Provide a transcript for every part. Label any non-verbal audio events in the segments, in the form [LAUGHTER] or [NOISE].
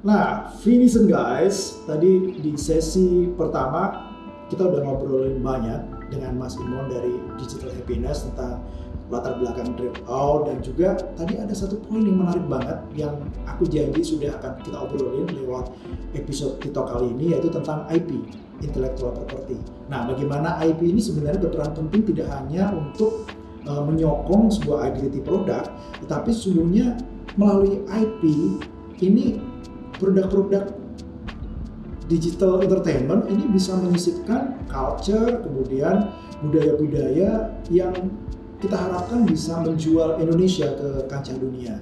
Nah, finishing guys, tadi di sesi pertama kita udah ngobrolin banyak dengan Mas Imon dari Digital Happiness tentang latar belakang trip out dan juga tadi ada satu poin yang menarik banget yang aku janji sudah akan kita obrolin lewat episode kita kali ini yaitu tentang IP intellectual property. Nah, bagaimana IP ini sebenarnya berperan penting tidak hanya untuk uh, menyokong sebuah identity produk, tetapi sesungguhnya melalui IP ini produk-produk digital entertainment ini bisa menyisipkan culture, kemudian budaya-budaya yang kita harapkan bisa menjual Indonesia ke kancah dunia.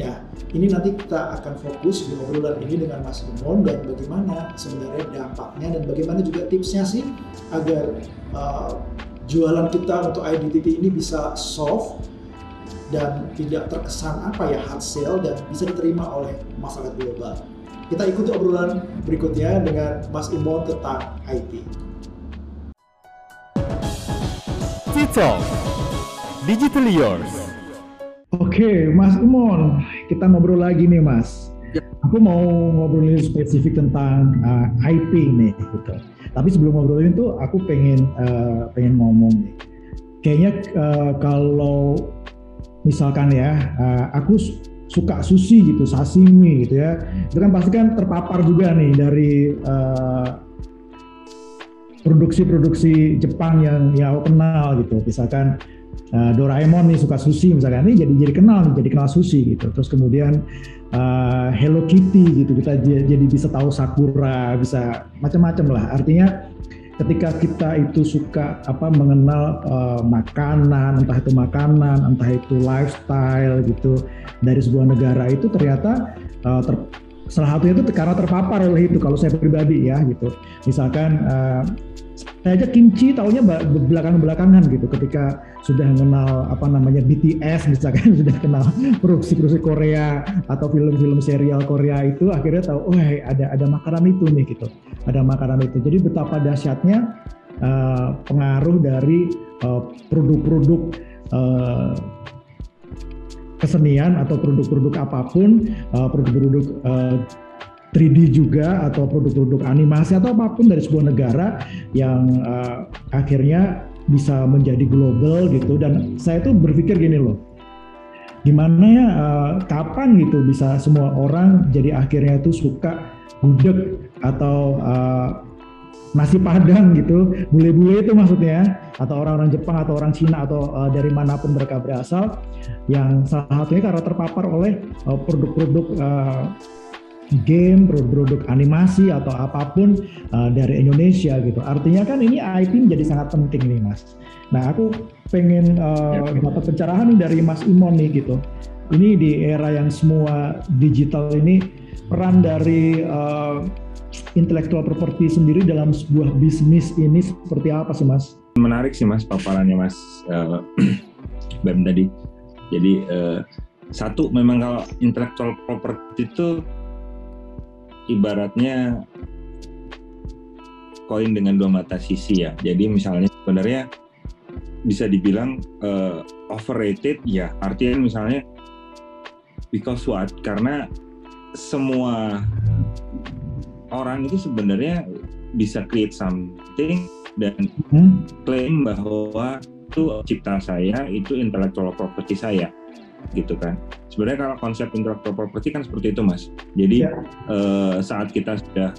Ya, ini nanti kita akan fokus di obrolan ini dengan Mas Imon dan bagaimana sebenarnya dampaknya dan bagaimana juga tipsnya sih agar uh, jualan kita untuk identity ini bisa soft dan tidak terkesan apa ya hard sale dan bisa diterima oleh masyarakat global. Kita ikuti obrolan berikutnya dengan Mas Imon tentang IT. Cicol, Digital Yours. Oke, Mas Imon, kita ngobrol lagi nih, Mas. Ya. Aku mau ngobrolin spesifik tentang uh, IP nih, gitu. Tapi sebelum ngobrolin itu, aku pengen uh, pengen ngomong nih. Kayaknya uh, kalau misalkan ya, uh, aku suka sushi gitu, sashimi gitu ya, itu kan pasti kan terpapar juga nih dari uh, produksi-produksi Jepang yang aku kenal gitu, misalkan uh, Doraemon nih suka sushi misalkan. Ini jadi jadi kenal nih, jadi kenal sushi gitu, terus kemudian uh, Hello Kitty gitu kita jadi bisa tahu Sakura, bisa macam-macam lah, artinya ketika kita itu suka apa mengenal uh, makanan entah itu makanan entah itu lifestyle gitu dari sebuah negara itu ternyata uh, ter, salah satunya itu karena terpapar oleh itu kalau saya pribadi ya gitu. Misalkan uh, saya aja kimchi taunya belakang-belakangan gitu ketika sudah mengenal apa namanya BTS misalkan [LAUGHS] sudah kenal produksi-produksi Korea atau film-film serial Korea itu akhirnya tahu oh ada ada makanan itu nih gitu ada makanan itu. Jadi betapa dahsyatnya uh, pengaruh dari uh, produk-produk uh, kesenian atau produk-produk apa pun produk-produk uh, 3D juga atau produk-produk animasi atau apa pun dari sebuah negara yang uh, akhirnya bisa menjadi global gitu. Dan saya tuh berpikir gini loh gimana ya uh, kapan gitu bisa semua orang jadi akhirnya tuh suka gudeg atau uh, nasi padang gitu bule-bule itu maksudnya atau orang-orang Jepang atau orang Cina atau uh, dari mana pun mereka berasal yang salah satunya karena terpapar oleh produk-produk uh, game, produk-produk animasi atau apa pun uh, dari Indonesia gitu. Artinya kan ini IP menjadi sangat penting nih Mas. Nah aku pengen uh, ya. dapat pencerahan nih dari Mas Imon nih gitu. Ini di era yang semua digital ini peran dari uh, intellectual property sendiri dalam sebuah bisnis ini seperti apa sih Mas? Menarik sih Mas paparannya Mas [CLEARS THROAT] uh, Bam tadi. Jadi uh, satu memang kalau intellectual property itu ibaratnya koin dengan dua mata sisi ya. Jadi misalnya sebenarnya bisa dibilang uh, overrated ya. Artinya misalnya because what? Karena semua orang itu sebenarnya bisa create something dan hmm. klaim bahwa itu cipta saya, itu intellectual property saya gitu kan. Sebenarnya kalau konsep intellectual property kan seperti itu mas. Jadi ya. eh, saat kita sudah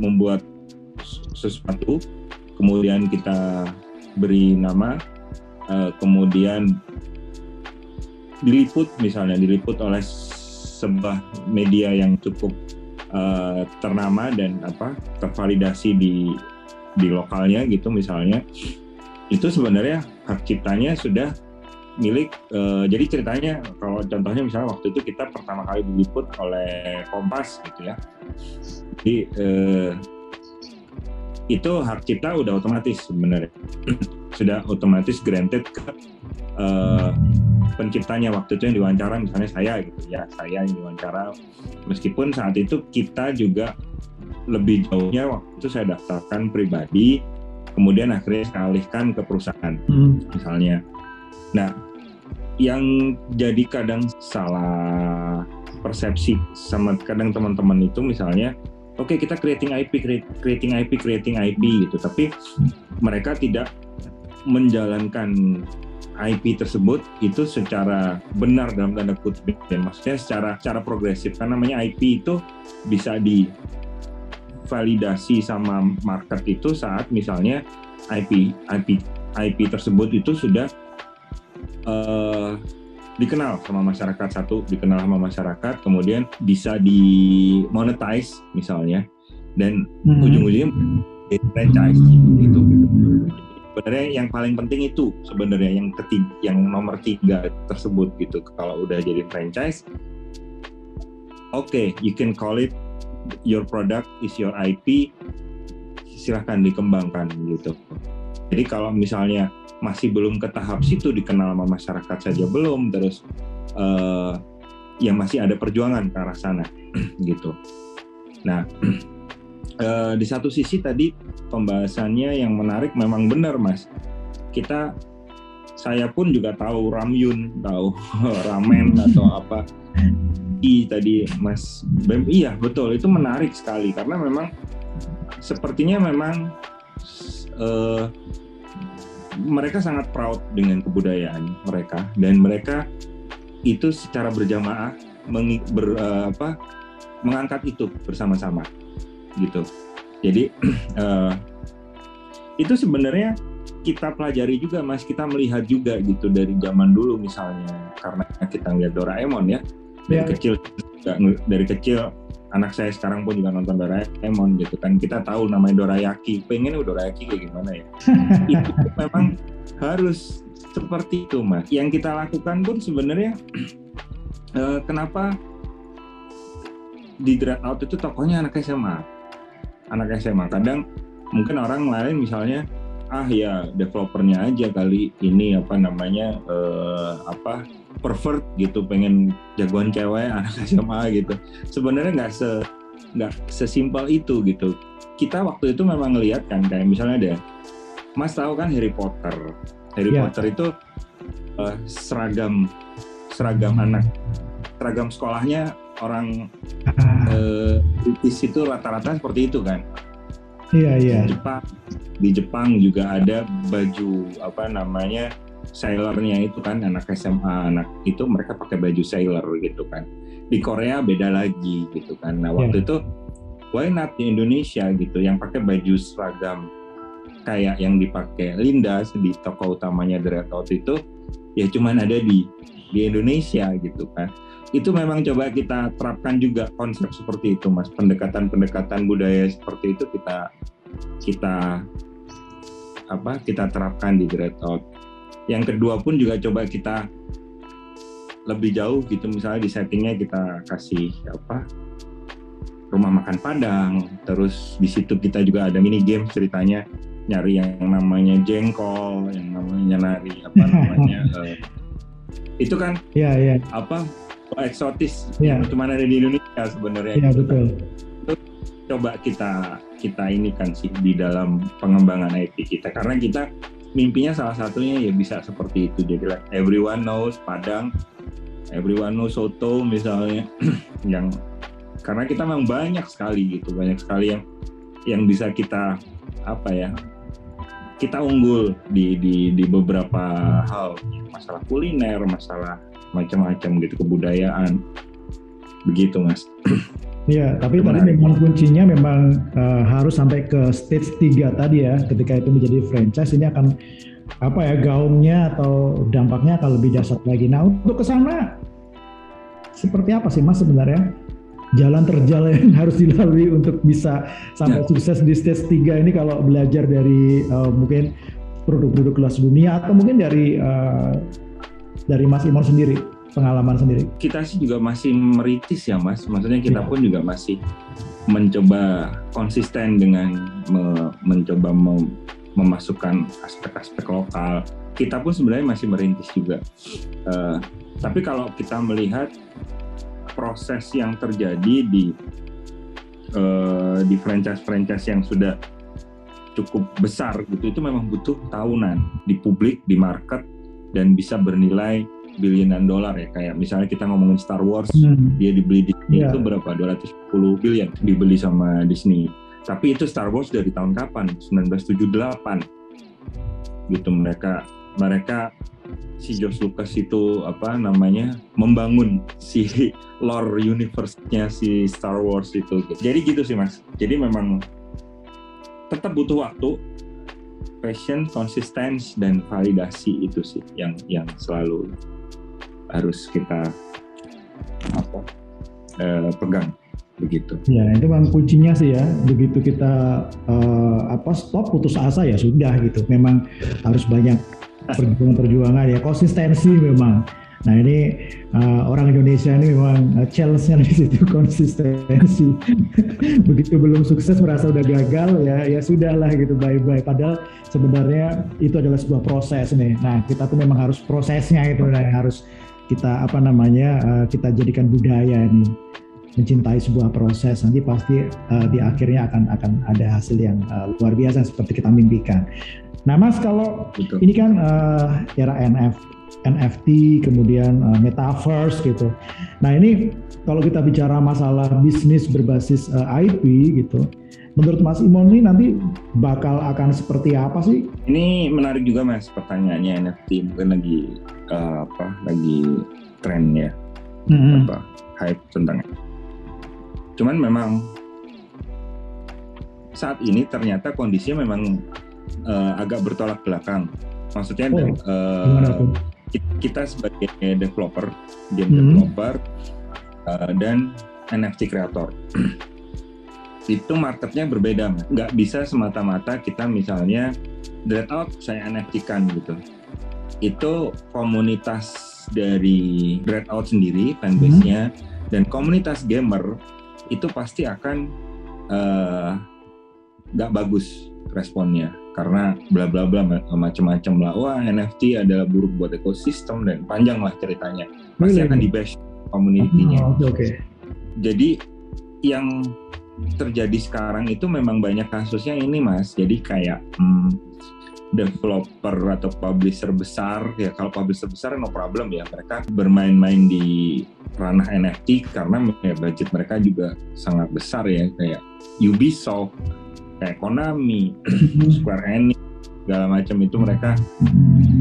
membuat sesuatu, kemudian kita beri nama, eh, kemudian diliput misalnya diliput oleh sebuah media yang cukup uh, ternama dan apa tervalidasi di di lokalnya gitu misalnya itu sebenarnya hak ciptanya sudah milik uh, jadi ceritanya kalau contohnya misalnya waktu itu kita pertama kali diliput oleh Kompas gitu ya. Jadi uh, itu hak cipta udah otomatis sebenarnya. [CLEARS THROAT] Sudah otomatis granted ke uh, penciptanya. Waktu itu yang diwawancara misalnya saya gitu. Ya saya yang diwawancara. Meskipun saat itu kita juga lebih jauhnya waktu itu saya daftarkan pribadi kemudian akhirnya saya alihkan ke perusahaan hmm. misalnya. Nah, yang jadi kadang salah persepsi sama kadang teman-teman itu misalnya oke okay, kita creating IP creating IP creating IP gitu. Tapi mereka tidak menjalankan IP tersebut itu secara benar dalam tanda kutip. Ya maksudnya secara secara progresif. Karena namanya IP itu bisa di validasi sama market itu saat misalnya IP IP IP tersebut itu sudah uh, dikenal sama masyarakat satu dikenal sama masyarakat kemudian bisa di monetize misalnya. Dan hmm. ujung-ujungnya franchise gitu. Sebenarnya yang paling penting itu sebenarnya yang ketiga yang nomor tiga tersebut gitu. Kalau udah jadi franchise oke okay, you can call it your product is your IP silahkan dikembangkan gitu. Jadi kalau misalnya masih belum ke tahap situ dikenal sama masyarakat saja belum terus uh, yang masih ada perjuangan ke arah sana [CLEARS THROAT] gitu. Nah uh, [CLEARS THROAT] di satu sisi tadi pembahasannya yang menarik memang benar mas. Kita saya pun juga tahu ramyun tahu [LAUGHS] ramen atau apa i tadi mas Bem iya betul itu menarik sekali karena memang sepertinya memang uh, mereka sangat proud dengan kebudayaan mereka. Dan mereka itu secara berjamaah meng, ber, uh, apa, mengangkat itu bersama-sama. Gitu. Jadi uh, [CLEARS THROAT] itu sebenarnya kita pelajari juga mas. Kita melihat juga gitu dari zaman dulu misalnya. Karena kita ngeliat Doraemon ya dari ya. kecil dari kecil anak saya sekarang pun juga nonton Doraemon gitu kan. Kita tahu namanya Dorayaki. Pengen Dorayaki kayak gimana ya? [LAUGHS] Itu memang harus seperti itu mas. Yang kita lakukan pun sebenarnya uh, [CLEARS THROAT] kenapa di Dread Out itu tokonya anak SMA anak SMA kadang mungkin orang lain misalnya ah ya developernya aja kali ini apa namanya uh, apa pervert gitu pengen jagoan cewek [LAUGHS] anak SMA gitu sebenarnya nggak se nggak sesimpel itu gitu kita waktu itu memang ngelihat kan kayak misalnya ada Mas tahu kan Harry Potter Harry yeah. Potter itu uh, seragam seragam anak seragam sekolahnya orang uh, British itu rata-rata seperti itu kan. Iya iya. Di Jepang di Jepang juga ada baju apa namanya sailornya itu kan anak SMA anak itu mereka pakai baju sailor gitu kan. Di Korea beda lagi gitu kan. Nah waktu yeah. itu why not di Indonesia gitu yang pakai baju seragam kayak yang dipakai Linda di toko utamanya The Red Out itu ya cuman ada di di Indonesia gitu kan itu memang coba kita terapkan juga konsep seperti itu mas pendekatan-pendekatan budaya seperti itu kita kita apa kita terapkan di Great Out yang kedua pun juga coba kita lebih jauh gitu misalnya di settingnya kita kasih apa rumah makan Padang terus di situ kita juga ada mini game ceritanya nyari yang namanya jengkol yang namanya nyari apa namanya uh, [LAUGHS] itu kan ya, ya. apa eksotis yeah. yang cuma ada di Indonesia sebenarnya. Yeah, betul. Itu coba kita kita ini kan sih di dalam pengembangan IP kita karena kita mimpinya salah satunya ya bisa seperti itu. Jadi like, everyone knows Padang, everyone knows Soto misalnya [CLEARS THROAT] yang karena kita memang banyak sekali gitu banyak sekali yang yang bisa kita apa ya kita unggul di di di beberapa hal. Masalah kuliner masalah macam-macam gitu kebudayaan. Begitu mas [CLEARS THROAT] Iya, tapi tadi memang kuncinya memang uh, harus sampai ke stage 3 tadi ya. Ketika itu menjadi franchise ini akan apa ya gaungnya atau dampaknya akan lebih dasar lagi. Nah, untuk ke sana seperti apa sih Mas sebenarnya? Jalan terjal yang [LAUGHS] harus dilalui untuk bisa sampai ya. sukses di stage 3 ini kalau belajar dari uh, mungkin produk-produk kelas dunia atau mungkin dari uh, dari Mas Imon sendiri pengalaman sendiri? Kita sih juga masih meritis ya Mas, maksudnya kita ya. pun juga masih mencoba konsisten dengan me, mencoba mem, memasukkan aspek-aspek lokal. Kita pun sebenarnya masih merintis juga. Uh, tapi kalau kita melihat proses yang terjadi di uh, di franchise-franchise yang sudah cukup besar gitu itu memang butuh tahunan di publik di market dan bisa bernilai bilionan dolar ya. Kayak misalnya kita ngomongin Star Wars Hmm. dia dibeli Disney Iya. itu berapa? 210 billion dibeli sama Disney. Tapi itu Star Wars dari tahun kapan? 1978 gitu mereka mereka si George Lucas itu apa namanya membangun si [LAUGHS] lore universe-nya si Star Wars itu. Jadi gitu sih mas. Jadi memang tetap butuh waktu passion, konsistensi dan validasi itu sih yang yang selalu harus kita apa eh, pegang begitu. Ya, itu memang kuncinya sih ya. Begitu kita eh, apa stop putus asa ya sudah gitu. Memang harus banyak perjuangan-perjuangan ya konsistensi memang. Nah ini eh, orang Indonesia ini memang eh, challenge-nya di situ [LAUGHS] konsistensi. [LAUGHS] Begitu belum sukses merasa udah gagal ya ya sudahlah gitu bye bye. Padahal sebenarnya itu adalah sebuah proses nih. Nah kita tuh memang harus prosesnya itu nah, harus kita apa namanya eh, kita jadikan budaya ini mencintai sebuah proses nanti pasti eh, di akhirnya akan akan ada hasil yang eh, luar biasa seperti kita mimpikan. Nah Mas kalau Betul. ini kan eh, era NF, NFT kemudian eh, metaverse gitu. Nah ini kalau kita bicara masalah bisnis berbasis eh, IP gitu, menurut Mas Imon ini nanti bakal akan seperti apa sih? Ini menarik juga mas pertanyaannya NFT mungkin lagi eh, apa lagi tren ya Hmm. apa hype tentang cuman memang saat ini ternyata kondisinya memang eh, agak bertolak belakang maksudnya Oh, ki- kita sebagai developer game Hmm. developer eh, dan NFT kreator [CLEARS THROAT] itu marketnya berbeda nggak bisa semata-mata kita misalnya dread out saya NFT kan gitu. Itu komunitas dari dread out sendiri fanbase-nya dan komunitas gamer itu pasti akan eh, nggak bagus responnya. Karena bla bla bla ma- macam-macam lah. Wah NFT adalah buruk buat ekosistem dan panjang lah ceritanya. Pasti akan di bash community-nya. Oh, Oke oke. jadi yang terjadi sekarang itu memang banyak kasusnya ini mas. Jadi kayak hmm, developer atau publisher besar ya kalau publisher besar no problem ya. Mereka bermain-main di ranah NFT karena ya, budget mereka juga sangat besar ya. Kayak Ubisoft kayak Konami [LAUGHS] Square Enix segala macam itu mereka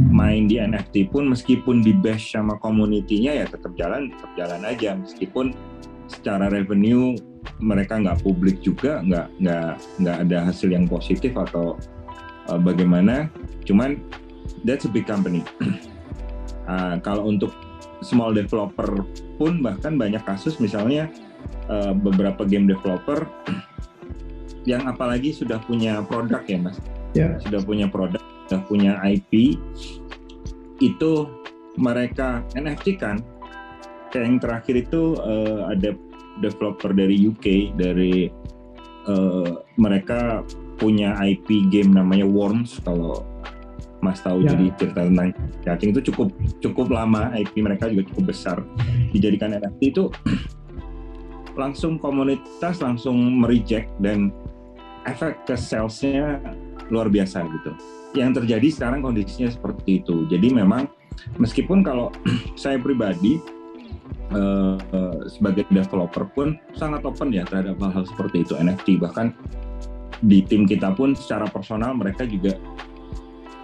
main di NFT pun meskipun di bash sama community-nya ya tetap jalan tetap jalan aja. Meskipun secara revenue mereka nggak publik juga nggak nggak nggak ada hasil yang positif atau uh, bagaimana. Cuman that's a big company. [CLEARS THROAT] Ah, kalau untuk small developer pun bahkan banyak kasus misalnya uh, beberapa game developer [CLEARS THROAT] yang apalagi sudah punya produk ya mas? Ya. sudah punya produk sudah punya IP itu mereka NFT kan kayak yang terakhir itu eh, ada developer dari UK dari eh, mereka punya IP game namanya Worms kalau Mas tahu Ya. jadi cerita tentang cacing itu cukup cukup lama IP mereka juga cukup besar dijadikan NFT itu [CLEARS THROAT] langsung komunitas langsung mereject dan efek ke salesnya luar biasa gitu. Yang terjadi sekarang kondisinya seperti itu. Jadi memang meskipun kalau [CLEARS THROAT] saya pribadi eh, sebagai developer pun sangat open ya terhadap hal-hal seperti itu NFT bahkan di tim kita pun secara personal mereka juga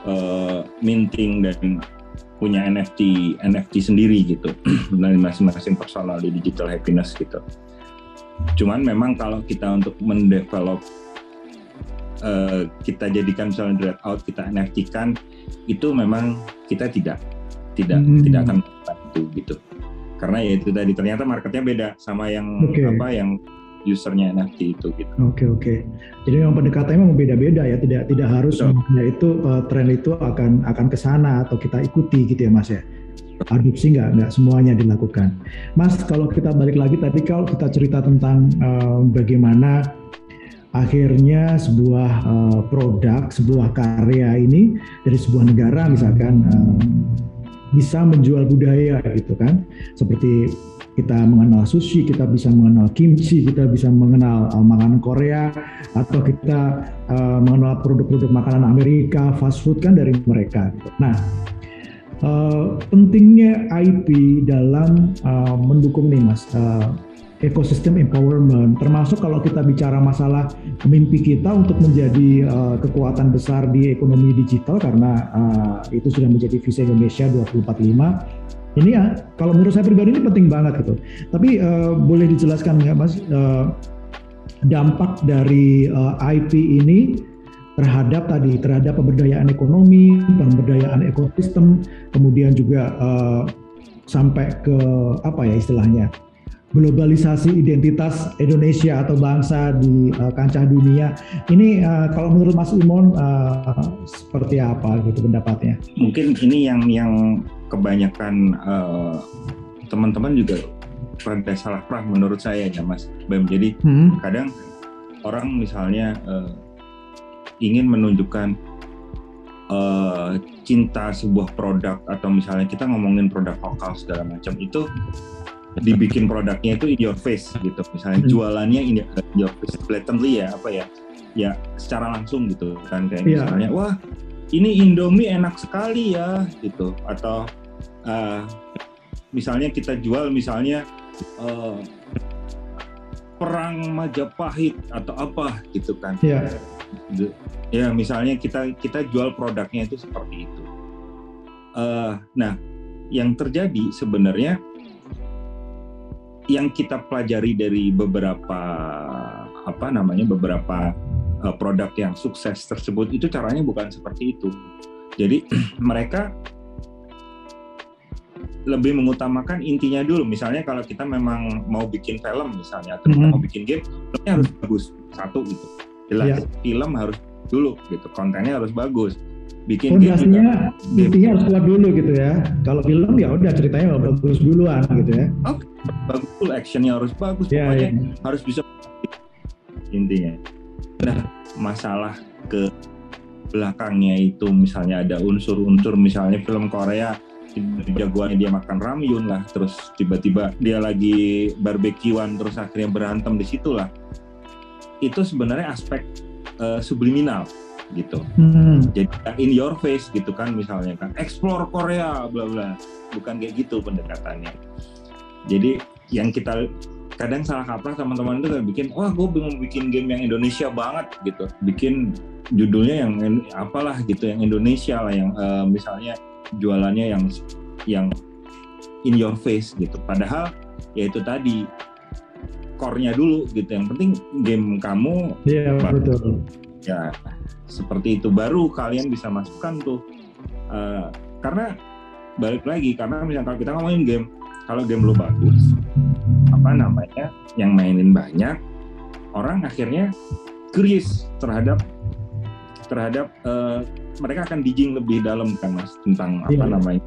eh, minting dan punya NFT NFT sendiri gitu [CLEARS THROAT] dari masing-masing personal di digital happiness gitu. Cuman memang kalau kita untuk mendevelop eh, kita jadikan misalnya dread out kita NFT kan itu memang kita tidak tidak Hmm. tidak akan itu gitu karena ya itu tadi ternyata marketnya beda sama yang Oke. apa yang usernya NFT itu gitu Oke oke. Jadi memang pendekatannya memang beda-beda ya. Tidak tidak harus semuanya itu eh, tren itu akan akan ke sana atau kita ikuti gitu ya Mas ya. Adopsi nggak nggak semuanya dilakukan. Mas kalau kita balik lagi tadi kalau kita cerita tentang eh, bagaimana akhirnya sebuah eh, produk, sebuah karya ini dari sebuah negara misalkan eh, bisa menjual budaya gitu kan. Seperti kita mengenal sushi, kita bisa mengenal kimchi, kita bisa mengenal uh, makanan Korea, atau kita uh, mengenal produk-produk makanan Amerika, fast food kan dari mereka. Gitu. Nah, uh, pentingnya IP dalam uh, mendukung nih mas uh, ekosistem empowerment termasuk kalau kita bicara masalah mimpi kita untuk menjadi uh, kekuatan besar di ekonomi digital karena uh, itu sudah menjadi visi Indonesia 2045 ini ya kalau menurut saya pribadi ini penting banget gitu. Tapi uh, boleh dijelaskan nggak mas uh, dampak dari uh, IP ini terhadap tadi terhadap pemberdayaan ekonomi, pemberdayaan ekosistem, kemudian juga uh, sampai ke apa ya istilahnya globalisasi identitas Indonesia atau bangsa di uh, kancah dunia. Ini uh, kalau menurut Mas Imon uh, seperti apa gitu pendapatnya? Mungkin ini yang yang kebanyakan teman-teman uh, juga rada salah paham menurut saya ya Mas Bam. Jadi hmm. kadang orang misalnya uh, ingin menunjukkan uh, cinta sebuah produk atau misalnya kita ngomongin produk lokal segala macam itu dibikin produknya itu in your face gitu. Misalnya hmm. jualannya in your face blatantly ya apa ya ya secara langsung gitu kan kayak yeah. misalnya wah ini Indomie enak sekali ya gitu. Atau uh, misalnya kita jual misalnya uh, perang Majapahit atau apa gitu kan. Yeah ya misalnya kita kita jual produknya itu seperti itu. Uh, nah yang terjadi sebenarnya yang kita pelajari dari beberapa apa namanya beberapa uh, produk yang sukses tersebut itu caranya bukan seperti itu jadi [CLEARS THROAT] mereka lebih mengutamakan intinya dulu. Misalnya kalau kita memang mau bikin film misalnya atau mm -hmm. kita mau bikin game, filmnya harus bagus satu gitu. Jelas yeah. film harus dulu gitu kontennya harus bagus bikin fondasinya intinya harus kuat dulu gitu ya kalau film ya udah ceritanya bagus duluan gitu ya oke okay. Bagus dulu actionnya harus bagus yeah, pokoknya yeah. harus bisa intinya nah masalah ke belakangnya itu misalnya ada unsur-unsur misalnya film Korea jagoannya dia makan ramyun lah terus tiba-tiba dia lagi barbekyuan terus akhirnya berantem di situ lah itu sebenarnya aspek uh, subliminal gitu. Hmm. Jadi in your face gitu kan misalnya kan explore Korea bla bla. Bukan kayak gitu pendekatannya. Jadi yang kita kadang salah kaprah teman-teman itu kayak bikin wah gue bingung bikin game yang Indonesia banget gitu bikin judulnya yang apalah gitu yang Indonesia lah yang uh, misalnya jualannya yang yang in your face gitu padahal ya itu tadi core-nya dulu gitu. Yang penting game kamu Iya, yeah, betul. Ya, seperti itu baru kalian bisa masukkan tuh. Uh, karena balik lagi karena misalnya kalau kita ngomongin game, kalau game lu bagus, apa namanya, yang mainin banyak, orang akhirnya curious terhadap terhadap uh, mereka akan digging lebih dalam kan mas tentang apa yeah. namanya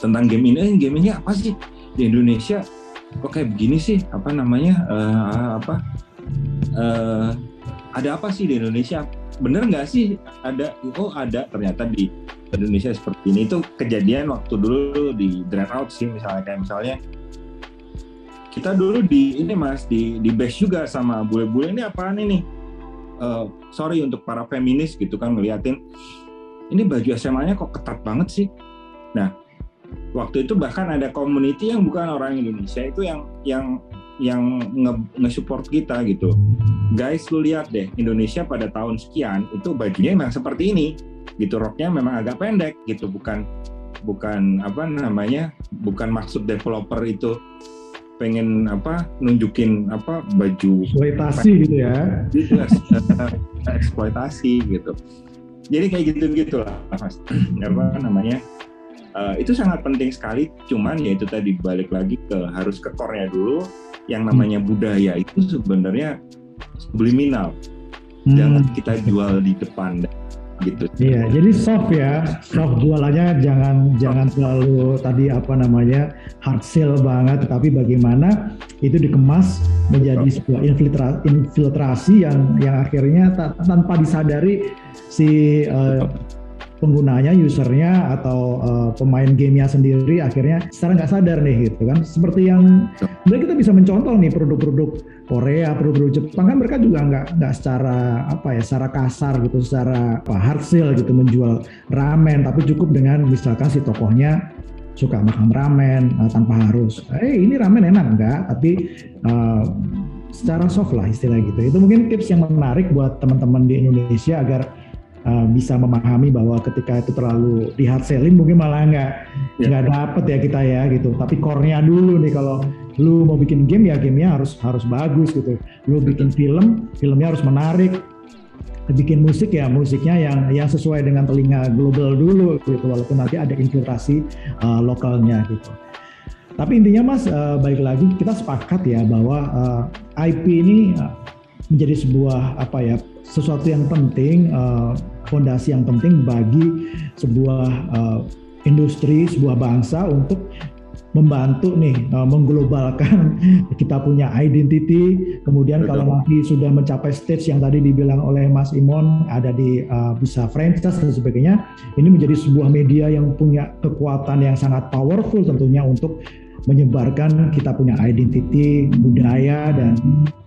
tentang game ini eh, game ini apa sih? Di Indonesia kok kayak begini sih? Apa namanya uh, apa uh, ada apa sih di Indonesia? Bener nggak sih? Ada oh ada ternyata di Indonesia seperti ini itu kejadian waktu dulu di Dread Out sih misalnya kayak misalnya kita dulu di ini mas di di base juga sama bule-bule ini apaan ini uh, sorry untuk para feminis gitu kan ngeliatin ini baju SMA-nya kok ketat banget sih nah waktu itu bahkan ada community yang bukan orang Indonesia itu yang yang yang nge-support nge kita gitu. Guys, lu lihat deh, Indonesia pada tahun sekian itu bajunya memang seperti ini. Gitu roknya memang agak pendek gitu, bukan bukan apa namanya? bukan maksud developer itu pengen apa nunjukin apa baju eksploitasi gitu ya. Gitu, eksploitasi gitu. Jadi kayak gitu-gitu lah, Mas. apa namanya? uh, itu sangat penting sekali cuman ya itu tadi balik lagi ke harus ke core dulu yang namanya hmm. budaya itu sebenarnya subliminal hmm. jangan kita jual di depan gitu. Iya, jadi soft ya, soft jualannya jangan jangan terlalu tadi apa namanya hard sell banget, tetapi bagaimana itu dikemas menjadi sebuah infiltrasi, infiltrasi yang yang akhirnya tanpa disadari si uh, penggunanya, usernya atau uh, pemain gamenya sendiri akhirnya secara nggak sadar nih gitu kan. Seperti yang sebenarnya kita bisa mencontoh nih produk-produk Korea, produk-produk Jepang kan mereka juga nggak nggak secara apa ya, secara kasar gitu, secara apa, hard sell gitu menjual ramen, tapi cukup dengan misalkan si tokohnya suka makan ramen uh, tanpa harus, eh ini ramen enak enggak, tapi uh, secara soft lah istilah gitu. Itu mungkin tips yang menarik buat teman-teman di Indonesia agar uh, bisa memahami bahwa ketika itu terlalu di hard selling mungkin malah nggak ya. nggak yeah. dapet ya kita ya gitu. Tapi core-nya dulu nih kalau lu mau bikin game ya gamenya harus harus bagus gitu. Lu bikin film, filmnya harus menarik. Bikin musik ya musiknya yang yang sesuai dengan telinga global dulu gitu walaupun nanti ada infiltrasi uh, lokalnya gitu. Tapi intinya Mas uh, balik lagi kita sepakat ya bahwa uh, IP ini uh, menjadi sebuah apa ya sesuatu yang penting, uh, fondasi yang penting bagi sebuah uh, industri, sebuah bangsa untuk membantu nih uh, menglobalkan [LAUGHS] kita punya identity kemudian Betul. kalau nanti sudah mencapai stage yang tadi dibilang oleh Mas Imon ada di uh, bisa franchise dan sebagainya ini menjadi sebuah media yang punya kekuatan yang sangat powerful tentunya untuk menyebarkan kita punya identity budaya dan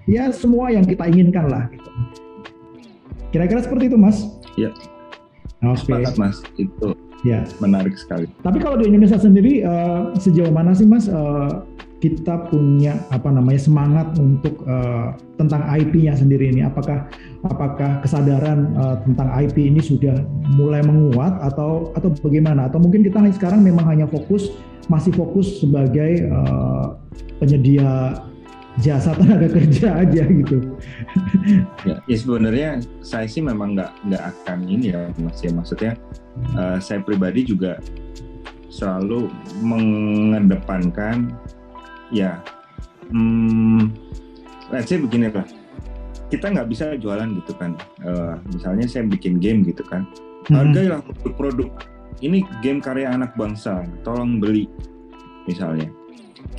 ya semua yang kita inginkan lah gitu. Kira-kira seperti itu, Mas? Iya. Oke. Okay. Mas. Itu ya. menarik sekali. Tapi kalau di Indonesia sendiri uh, sejauh mana sih, Mas? Uh, kita punya apa namanya semangat untuk uh, tentang IP-nya sendiri ini apakah apakah kesadaran uh, tentang IP ini sudah mulai menguat atau atau bagaimana atau mungkin kita sekarang memang hanya fokus masih fokus sebagai uh, penyedia jasa tenaga kerja aja gitu. ya, ya sebenarnya saya sih memang nggak nggak akan ini ya mas ya. Maksudnya uh, saya pribadi juga selalu mengedepankan ya hmm, let's say begini lah. Kita nggak bisa jualan gitu kan. Uh, misalnya saya bikin game gitu kan. Hmm. hargailah produk. Ini game karya anak bangsa tolong beli misalnya.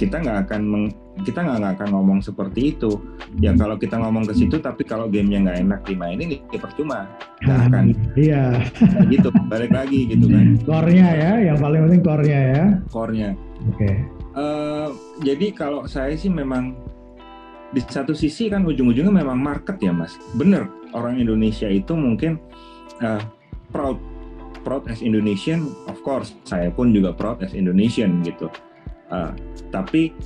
Kita nggak akan meng, kita nggak akan ngomong seperti itu. Ya hmm. kalau kita ngomong ke situ tapi kalau gamenya nggak enak dimainin ya percuma. Nggak hmm, akan. iya. Gitu balik lagi gitu kan. Core-nya ya yang paling penting core-nya ya. Core-nya. Oke. Okay. uh, eh, jadi kalau saya sih memang di satu sisi kan ujung-ujungnya memang market ya mas. Bener orang Indonesia itu mungkin uh, proud. Proud as Indonesian of course. Saya pun juga proud as Indonesian gitu. Uh, tapi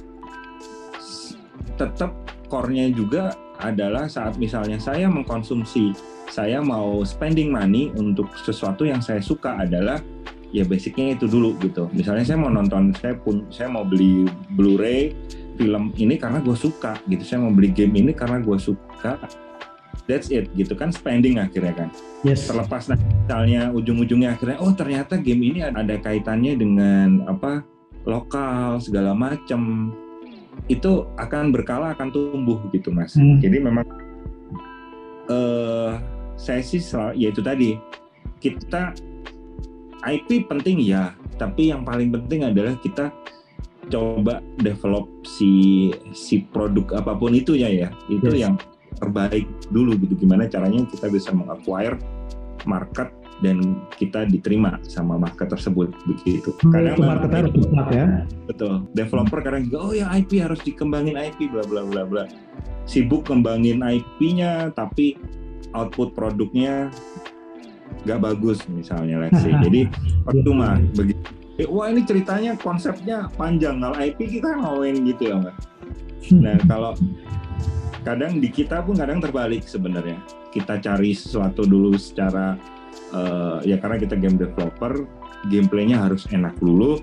tetap core-nya juga adalah saat misalnya saya mengkonsumsi, saya mau spending money untuk sesuatu yang saya suka adalah ya basicnya itu dulu gitu. Misalnya saya mau nonton, saya pun saya mau beli Blu-ray film ini karena gue suka gitu. Saya mau beli game ini karena gue suka. That's it gitu kan spending akhirnya kan. Yes. Terlepas nah, misalnya ujung-ujungnya akhirnya oh ternyata game ini ada kaitannya dengan apa lokal segala macam itu akan berkala akan tumbuh gitu mas hmm. jadi memang uh, saya sih selalu, ya itu tadi kita IP penting ya tapi yang paling penting adalah kita coba develop si si produk apa pun itu ya ya itu yes. yang terbaik dulu gitu gimana caranya kita bisa mengacquire market dan kita diterima sama market tersebut begitu. Hmm, kadang market harus besar ya. Betul. Developer kadang juga oh ya IP harus dikembangin IP bla bla bla bla. Sibuk kembangin IP-nya tapi output produknya nggak bagus misalnya let's say. [LAUGHS] Jadi percuma begitu. Eh, wah ini ceritanya konsepnya panjang kalau IP kita ngomongin gitu ya mbak. Nah kalau kadang di kita pun kadang terbalik sebenarnya. Kita cari sesuatu dulu secara uh, ya karena kita game developer gameplaynya harus enak dulu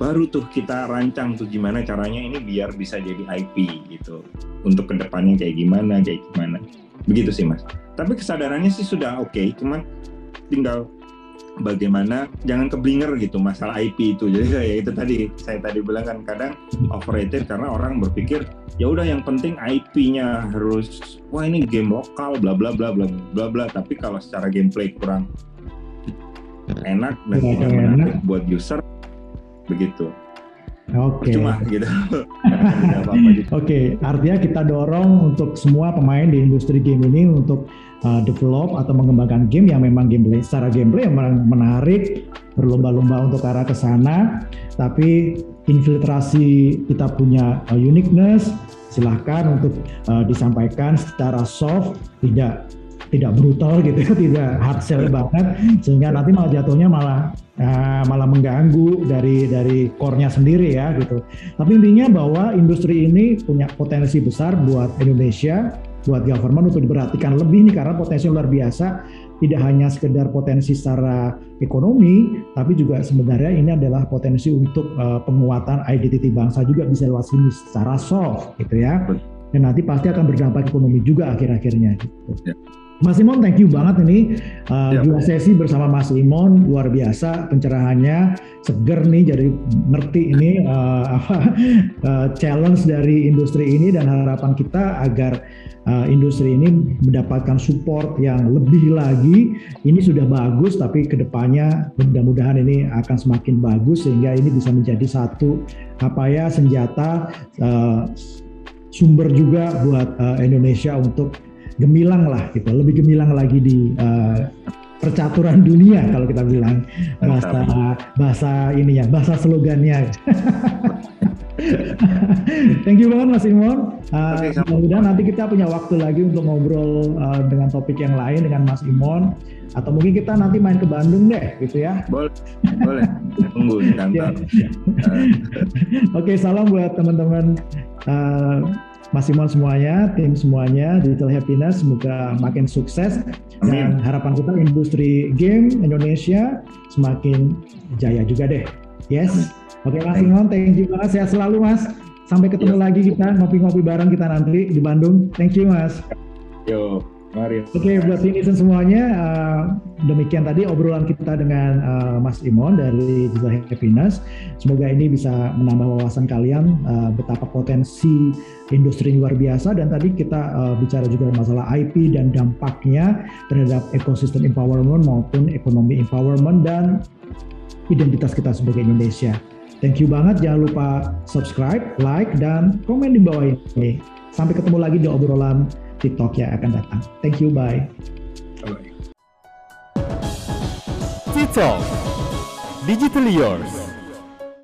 baru tuh kita rancang tuh gimana caranya ini biar bisa jadi IP gitu. Untuk ke depannya kayak gimana kayak gimana. Begitu sih mas. Tapi kesadarannya sih sudah oke okay, cuman tinggal bagaimana jangan keblinger gitu masalah IP itu. Jadi [LAUGHS] ya itu tadi saya tadi bilang kan kadang overrated karena orang berpikir ya udah yang penting IP-nya harus wah ini game lokal bla bla bla bla bla bla tapi kalau secara gameplay kurang enak dan tidak menarik buat user begitu Oke. Cuma gitu. [LAUGHS] Oke, artinya kita dorong untuk semua pemain di industri game ini untuk uh, develop atau mengembangkan game yang memang gameplay secara gameplay yang menarik, berlomba-lomba untuk arah ke sana, tapi infiltrasi kita punya uh, uniqueness, silahkan untuk uh, disampaikan secara soft, tidak tidak brutal [LAUGHS] gitu ya, tidak hard sell banget sehingga nanti malah jatuhnya malah uh, malah mengganggu dari dari core-nya sendiri ya gitu. Tapi intinya bahwa industri ini punya potensi besar buat Indonesia, buat government untuk diperhatikan lebih nih karena potensi luar biasa tidak hanya sekedar potensi secara ekonomi, tapi juga sebenarnya ini adalah potensi untuk uh, penguatan identiti bangsa juga bisa lewat sini secara soft gitu ya. Dan nanti pasti akan berdampak ekonomi juga akhir-akhirnya gitu. Ya. Mas Imon, thank you banget ini. Uh, ya. dua sesi bersama Mas Imon luar biasa pencerahannya. Seger nih jadi ngerti ini uh, apa uh, [LAUGHS] challenge dari industri ini dan harapan kita agar uh, industri ini mendapatkan support yang lebih lagi. Ini sudah bagus tapi ke depannya mudah-mudahan ini akan semakin bagus sehingga ini bisa menjadi satu apa ya senjata uh, sumber juga buat uh, Indonesia untuk gemilang lah gitu, lebih gemilang lagi di uh, percaturan dunia kalau kita bilang bahasa bahasa ini ya, bahasa slogannya. [LAUGHS] Thank you banget Mas Imon. Uh, okay, mudah-mudahan nanti kita punya waktu lagi untuk ngobrol uh, dengan topik yang lain dengan Mas Imon atau mungkin kita nanti main ke Bandung deh gitu ya. Boleh, boleh. Tunggu. [LAUGHS] Ya. Oke, okay, salam buat teman-teman uh, Mas Simon semuanya, tim semuanya, Digital Happiness semoga makin sukses dan harapan kita industri game Indonesia semakin jaya juga deh. Yes. Oke okay, Mas Simon, thank you banget. Sehat selalu Mas. Sampai ketemu yes. lagi kita ngopi-ngopi bareng kita nanti di Bandung. Thank you Mas. Yo. Mari. Oke, okay, buat netizen semuanya, uh, demikian tadi obrolan kita dengan uh, Mas Imon dari Digital Happiness. Semoga ini bisa menambah wawasan kalian uh, betapa potensi industri luar biasa dan tadi kita uh, bicara juga masalah IP dan dampaknya terhadap ekosistem empowerment maupun ekonomi empowerment dan identitas kita sebagai Indonesia. Thank you banget, jangan lupa subscribe, like, dan komen di bawah ini. Sampai ketemu lagi di obrolan TikTok yang akan datang. Thank you, bye. TikTok, digitally yours.